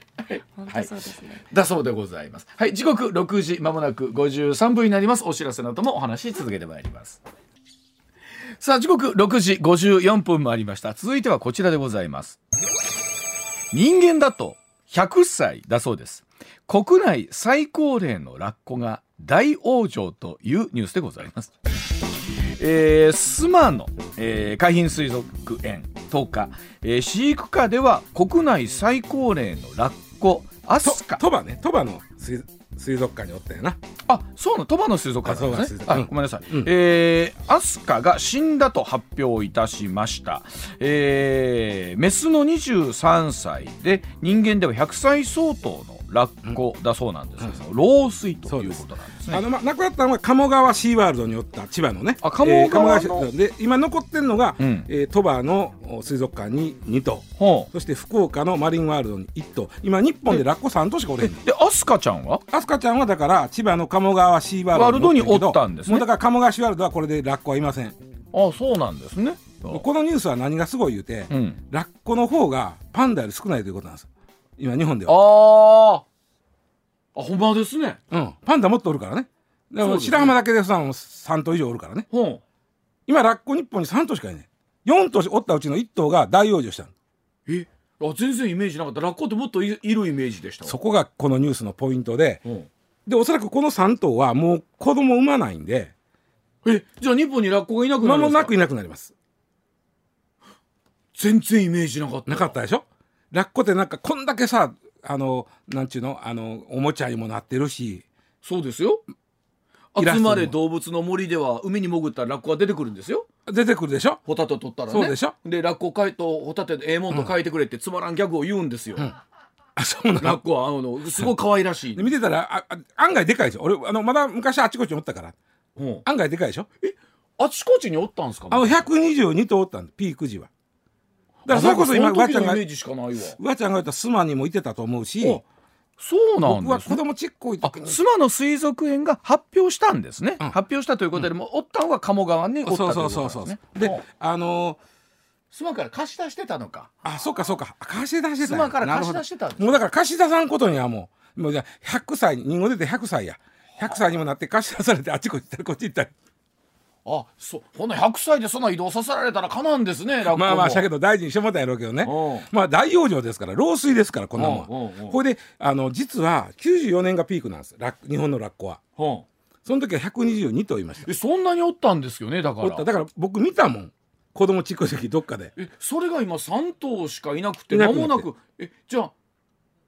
B: 本当そうですね
A: だそうでございます。はい、時刻6時まもなく53分になります。お知らせのともお話し続けてまいります。さあ、時刻6時54分もありました。続いてはこちらでございます。人間だと100歳だそうです。国内最高齢のラッコが大往生というニュースでございます。えー、スマの、えー海浜水族園10日、えー飼育下では国内最高齢のラッコア
C: と
A: スカ。
C: 鳥羽ね。鳥羽の水水族館におったよな。
A: あそうなの？鳥羽の水族館なんですね。
C: あそう
A: ごめんなさい、
C: うん。
A: えーアスカが死んだと発表いたしました、えーメスの23歳で人間では100歳相当のラッコだそうなんですけど、老衰ということなんですね。
C: あの、ま、亡くなったのは鴨川シーワールドにおった千葉のね
A: あ鴨川の
C: えー鴨シーで今残ってるのが、
A: うん。
C: えー鳥羽のお水族館に2頭。
A: ほ
C: そして福岡のマリンワールドに1頭。今日本でラッコ3頭しかおれへん
A: でアスカちゃんは？
C: アスカちゃんはだから千葉の鴨川シーワールド
A: ワールドにおったんですね。
C: もうだから鴨川シーワールドはこれでラッコはいません。
A: あそうなんですね。
C: このニュースは何がすごい言うて、
A: うん。
C: ラッコの方がパンダより少ないということなんです今日本では。
A: あー。あほんまですね。
C: うん、パンダもっとおるからね。でも白浜だけでさ3頭以上おるからね。今ラッコ日本に3頭しかいない。4頭おったうちの1頭が大往生したの。
A: えあ全然イメージなかった。ラッコってもっといいるイメージでしたわ。
C: そこがこのニュースのポイントで。
A: う。ん
C: でおそらくこの3頭はもう子供産まないんで。
A: えじゃあ日本にラッコがいなくなるんですか？
C: 間もなくいなくなります。
A: 全然イメージなかった。
C: なかったでしょ？ラッコってなんかこんだけさあのなんちゅうの？あのおもちゃにもなってるし。
A: そうですよ。集まれ動物の森では海に潜ったらラッコが出てくるんですよ。
C: 出てくるでしょ？
A: ホタテ取ったらね。
C: そうでしょ？
A: でラッコかいとホタテええもんと書いてくれってつまらんギャグを言うんですよ、
C: あそうなの？
A: ラッコはあのすごい可愛らしい。
C: で見てたらああ案外でかいでしょ？俺あのまだ昔あっちこっちにおったから。
A: うん。
C: 案外でかいでしょ？
A: あちこちにおったんですか？
C: あの122頭おったんピーク時は。だからそれこそ今わちゃんが
A: わ。
C: ちゃんが言ったスマにもいてたと思うし。
A: おそうなんですね。
C: 子供ちっこい
A: あ
C: 時に。
A: 須磨の水族園が発表したんですね、
C: うん。
A: 発表したということで、もうおったんは鴨川におったという
C: そうそうそう
A: で
C: あの
A: 須磨から貸し出してたのか。
C: ーあそうかそうか。貸し出してたんや。
A: 須磨から貸し出してたんです。
C: もうだから貸し出さんことにはもうもうじゃあ100歳人後出て100歳や。100歳にもなって貸し出されてあっちこっち行ったりこっち行ったり
A: あそうほんな100歳でそんな移動させられたらかなんですね
C: まあまあしゃけど大事にしてもらったんやろうけどね。
A: う。ん
C: まあ大養生ですから老衰ですからこんなも
A: うん
C: これであの実は94年がピークなんです。日本のラッコは
A: う。ん
C: その時は122頭いました。
A: えそんなにおったんですよねだから。
C: おっただから僕見たもん。子供ちっこい時どっかで。
A: えそれが今3頭しかいなくて。間もなく。えじゃあ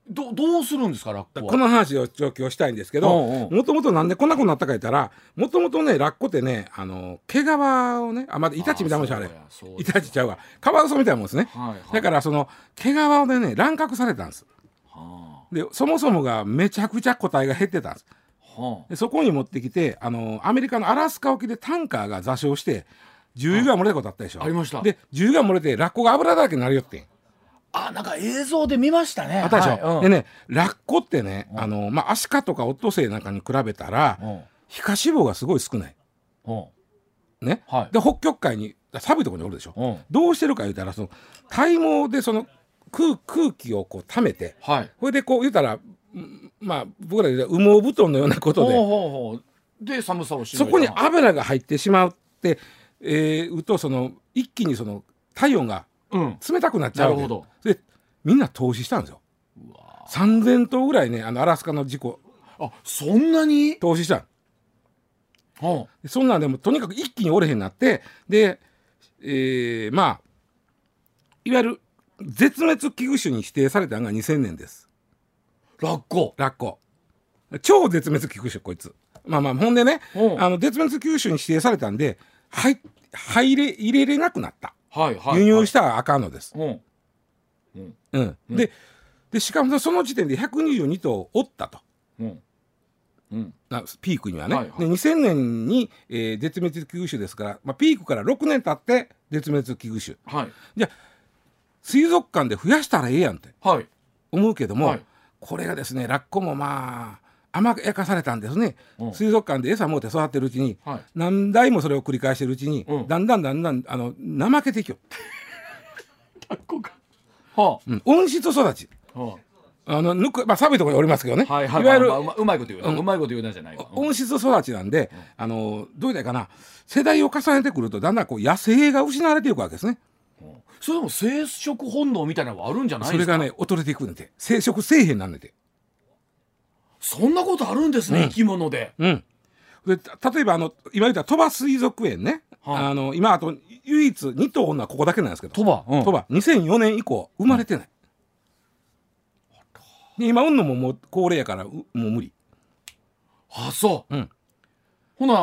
A: どどうするんですかラッコは？
C: この話を今日したいんですけどもともとなんでこんなことになったか言ったらもともとねラッコってねあの毛皮をねあまだイタチみたいなもんでしょあれ。イタチちゃうわ。カワウソみたいなもんですね。
A: はいはい。
C: だからその毛皮でね乱獲されたんです。
A: は
C: でそもそもがめちゃくちゃ個体が減ってたんです。
A: あはあ。
C: でそこに持ってきてあのアメリカのアラスカ沖でタンカーが座礁して重油が漏れたことあったでしょ。
A: ありました
C: で重油が漏れてラッコが油だらけになるよってん
A: あなんか映像で見ましたね。
C: あったでしょ、
A: はいうん。
C: でねラッコってね、あのまあ、アシカとかオットセイなんかに比べたら、
A: うん。
C: 皮下脂肪がすごい少ない。
A: うん。
C: ね、
A: はい。
C: で北極海に寒いところにおるでしょ、
A: うん。
C: どうしてるか言うたらその体毛でその空空気をこう溜めて
A: はい。
C: これでこう言うたらんまあ僕らで羽毛布団のようなことで
A: ほうほうで寒さをし
C: そこに油が入ってしまうって、えー、うとその一気にその体温が
A: うん
C: 冷たくなっちゃうわけ。
A: なるほ
C: でみんな投資したんですよ。3000頭ぐらいねあのアラスカの事故。
A: あそんなに？
C: 投資したの。
A: は
C: でそんなんでもとにかく一気に折れへんなってで、えー、まあいわゆる絶滅危惧種に指定されたのが2000年です。
A: あラッコ
C: ラッコ超絶滅危惧種こいつ。まあまあほんでね
A: うん。
C: あの絶滅危惧種に指定されたんで入入れ入れれなくなった
A: はいはい。
C: 輸入したらあかんのです、
A: うん。
C: うん。ででしかもその時点で122頭おったと。
A: うん。うん。
C: なピークにはね、
A: はいはい。
C: で2000年に、えー絶滅危惧種ですから、まあ、ピークから6年経って絶滅危惧種。
A: はい。
C: じゃあ水族館で増やしたらええやんって
A: はい。
C: 思うけども、
A: はい。
C: これがですねラッコもまあ甘やかされたんですね、
A: うん。
C: 水族館で餌もうて育ってるうちに、
A: はい。
C: 何代もそれを繰り返してるうちに、
A: うん。
C: だんだんだんだんあの怠けていきよ、
A: は
C: うん、温室育ち。
A: あは
C: あ。のぬく、まあ、寒いところにおりますけどね、
A: あはいはい。
C: わゆる、
A: まあまあうまいこと言うな、うまいこと言うなじゃないわ。
C: 温室育ちなんで、あのどういいかな。世代を重ねてくるとだんだんこう野生が失われていくわけですね。
A: それでも生殖本能みたいなのはあるんじゃないですか？
C: それがね衰えていくんでて。生殖せえへんなんでて
A: そんなことあるんですね、生き物で。
C: うん。でた例えばあの今言った鳥羽水族園ね、
A: はい。
C: あの今あと唯一2頭女はここだけなんですけど。
A: 鳥羽、うん。
C: 鳥羽。2004年以降生まれてない、で今産んのももう高齢やからうもう無理。
A: あそう、
C: うん。
A: ほな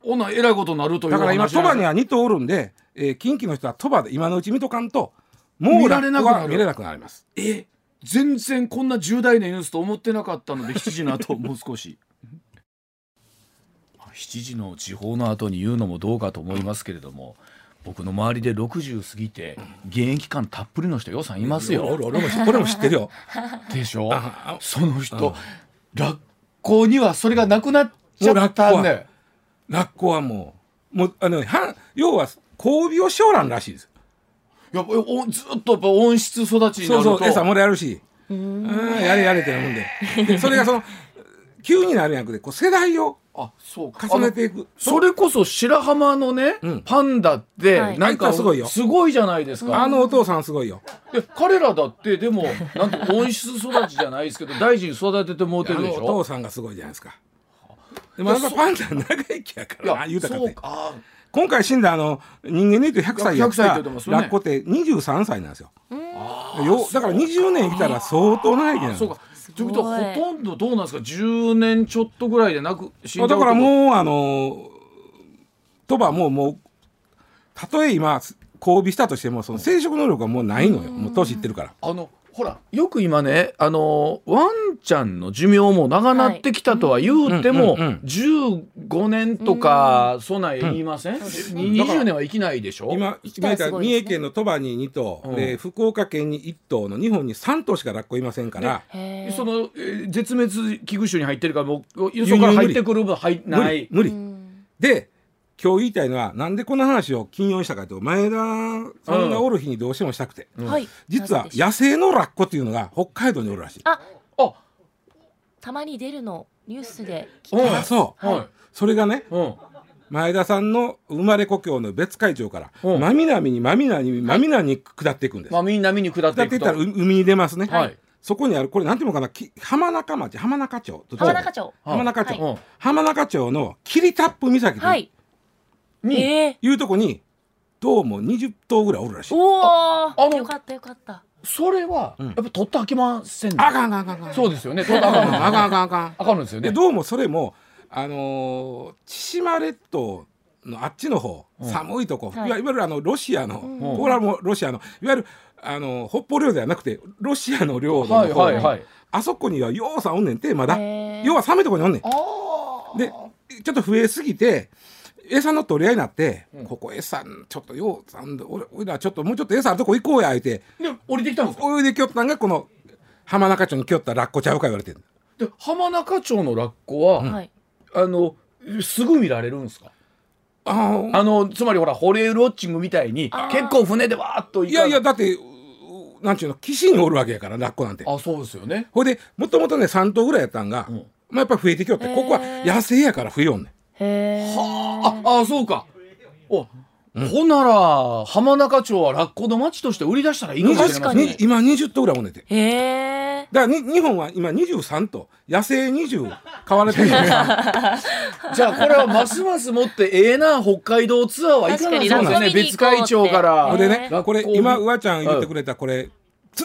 A: ほなえらいことになるという
C: だから今鳥羽には2頭おるんで、えー近畿の人は鳥羽で今のうち見とかんともう
A: 見られなくな
C: ります。
A: え全然こんな重大なニュースと思ってなかったので7時の後もう少し。7時の時報の後に言うのもどうかと思いますけれども僕の周りで60過ぎて現役感たっぷりの人よさんいますよ。
C: 俺俺も知俺も知ってるよ。
A: でしょ？その人ラッコにはそれがなくなっちゃったんで
C: ラッコはももうあのは要は交尾をしょうらんらしいです
A: やっぱおずっとやっぱ温室育ちにな
C: そう
A: ると。
C: そう餌もらえるし。うんやれやれってなもんで。でそれがその急になるんやなくてこう世代を
A: あそうか。
C: 重ねていく。
A: それこそ白浜のね、
C: うん。
A: パンダって
B: はい。
A: なんか
C: あいつはすごいよ。
A: すごいじゃないですか、
C: あのお父さんすごいよ。
A: で彼らだってでもなんて温室育ちじゃないですけど大事に育ててもうて
C: あ
A: るでしょ？
C: のお父さんがすごいじゃないですか。でもやっぱパンダ長生きやか
A: い
C: らな
A: や
C: 豊かって
A: そうか。あ
C: 今回死んだあの人間で言うと100歳やっ
A: 100歳って
C: たラッコって23歳なんですよ。よだから20年生きたら相当長生きなんです
A: そうか。ということはほとんどどうなんですか？10年ちょっとぐらいでなく死ん
C: だから
A: う
C: もうあの鳥羽ももうたとえ今交尾したとしてもその生殖能力がもうないのよ。もう年いってるから。
A: あのほら。よく今ねあのワンちゃんの寿命も長なってきたとは言うても、
C: うんうんうん
A: 15年とか備え言いません、
B: そうですね。
A: 20年は生きないでしょ？
C: 今今言った三重県の鳥羽に2頭、
A: うん。
C: で福岡県に1頭の日本に3頭しかラッコいませんから、
A: その、えー絶滅危惧種に入ってるからもうよそから入ってくる分入
C: 無理
A: ない
C: 無理、
B: うん。
C: で今日言いたいのはなんでこの話を金曜にしたかというと前田さんがおる日にどうしてもしたくて、
B: はい。
C: 実は野生のラッコっていうのが北海道におるらしい。
B: あ
A: あ
B: たまに出るのニュースで聞
A: うん
B: きま
C: そう、
A: はい。
C: それがね
A: うん。
C: 前田さんの生まれ故郷の別海町から
A: うん。
C: 真南に真南に真南に下っていくんです。
A: まあみんな見に下って
C: 下ってい
A: いくと
C: ったら海に出ますね。
A: はい。
C: そこにあるこれなんていうのかなき浜中町浜中町と
B: 浜中町。
C: 浜中町、
A: うん
C: 浜中町の霧タップ岬と
B: はい
A: に
B: えー。
C: いうとこにどうも20頭ぐらいおるらしい。
B: お
A: あの
B: およかったよかった。
A: それは
C: うん。
A: やっぱ取ってあきませんね。
C: あかんあかんあかん。あかん。
A: そうですよね。取ってあかんの
C: あかんあかんあかんあかん。
A: あかんのですよね。
C: でどうもそれもあのー千島列島のあっちの方、
A: うん。
C: 寒いとこ、
B: はい。
C: いわいわゆるあのロシアの、
B: うん。
C: これはもうロシアのいわゆるあの北方領土ではなくてロシアの領土
A: はい
C: の方、
A: はいはい
C: あそこにはようさんおんねんてまだ、要は寒いとこにおんねん。
A: ああ
C: でちょっと増えすぎて餌の取り合いになって、
A: うん。
C: ここ餌ちょっとようさんで俺俺らちょっともうちょっと餌あるとこ行こうや言うて。
A: で降りてきたんですか？
C: 泳いできよったんがこの浜中町に来よったラッコちゃうか言われてる
A: で浜中町のラッコは、
B: はい。
A: あのすぐ見られるんですか？
C: あー。
A: あのつまりほらホレールウォッチングみたいに
B: あー。
A: 結構船でわーっと行
C: いやいやだってうなんちゅうの岸におるわけやからラッコなんて。
A: あそうですよね。
C: ほいでもともとね3頭ぐらいやったんが、
A: うん。
C: まあ、やっぱ増えてきよって。ここは野生やから増えよんねん
B: へー。
A: はああそうか。お、ほんなら浜中町はラッコの町として売り出したらいいかもしれません
B: 確かに。
C: に今20頭ぐらいおんねんて。
B: へえ
C: だからに日本は今23頭。野生20買われてる
A: じゃあこれはますますもってええな北海道ツアーはいかがですね。別海町から。
C: で
B: へ
C: ねこれ今うわちゃん言ってくれたこれ連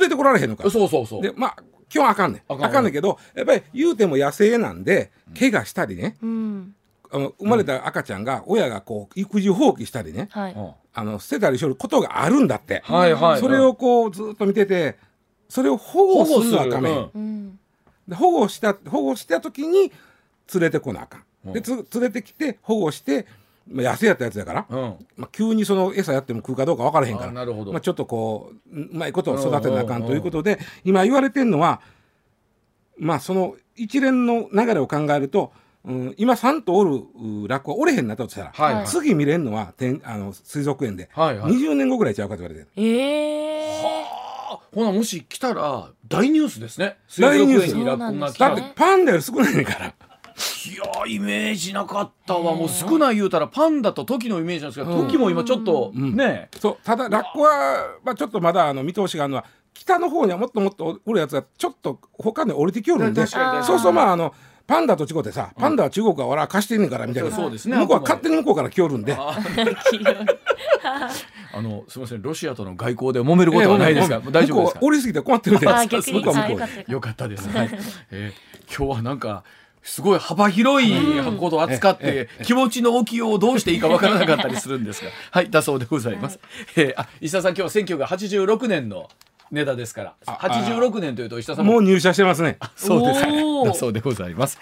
C: れてこられへんのか。
A: そうそうそう。
C: でまあ基本あかんねん。
A: あかん
C: あかん。ねんけどやっぱり言うても野生なんで怪我したりね。
B: うん
C: あの生まれた赤ちゃんが親がこう育児放棄したりね
B: はい。
A: うん。
C: あの捨てたりすることがあるんだって。
A: はいはい。
C: それをこうずっと見ててそれを保護するのはダメ、
A: 保護する。
B: うん。
C: で保護した保護した時に連れてこなあかん、でつ連れてきて保護して、まあ、野生やったやつやから、
A: うん。
C: まあ、急にその餌やっても食うかどうか分からへんから。
A: あなるほど。
C: まあ、ちょっとこううまいことを育てなあか
A: うんん
C: ということで今言われてるのはまあその一連の流れを考えると、うん、今3頭おるうラッコがおれへんなったとしたら、
A: はいはい。
C: 次見れんのは天あの水族園で、
A: はいはい。
C: 20年後ぐらいちゃうかと言われてる。
B: ええ。
A: あほなもし来たら大ニュースですね。水族園にラッコが来
C: だっ
A: たら
B: そうなんです
C: てパンダより少ないねんから。
A: いやーイメージなかったわ。もう少ない言うたらパンダとトキのイメージなんですけど、
C: うん。
A: トキも今ちょっと
C: うん。
A: ね、
C: そうただラッコは、まあ、ちょっとまだあの見通しがあるのは北の方にはもっともっとおるやつがちょっと他に降りてきよるんで。そうそうまああのパンダと違ってさパンダは中国は俺は貸してんねんからみたいな、
A: そうですね。
C: 向こうは勝手に向こうから来よるんで。
A: あ のすみませんロシアとの外交で揉めることはないですか、
C: ええ
A: 大丈夫ですか？
C: 降りすぎて困ってるんで
B: あー逆に
C: 向こうは向こうで。
B: あよかった
A: です、はい。えー今日はなんかすごい幅広いことを扱って気持ちの置きようをどうしていいかわからなかったりするんですがはいだそうでございます、えー。あ石田さん今日は1986年のネタですから。
C: あ
A: 86年というと石田さんも。
C: もう入社してますね。
A: そうです そうでございます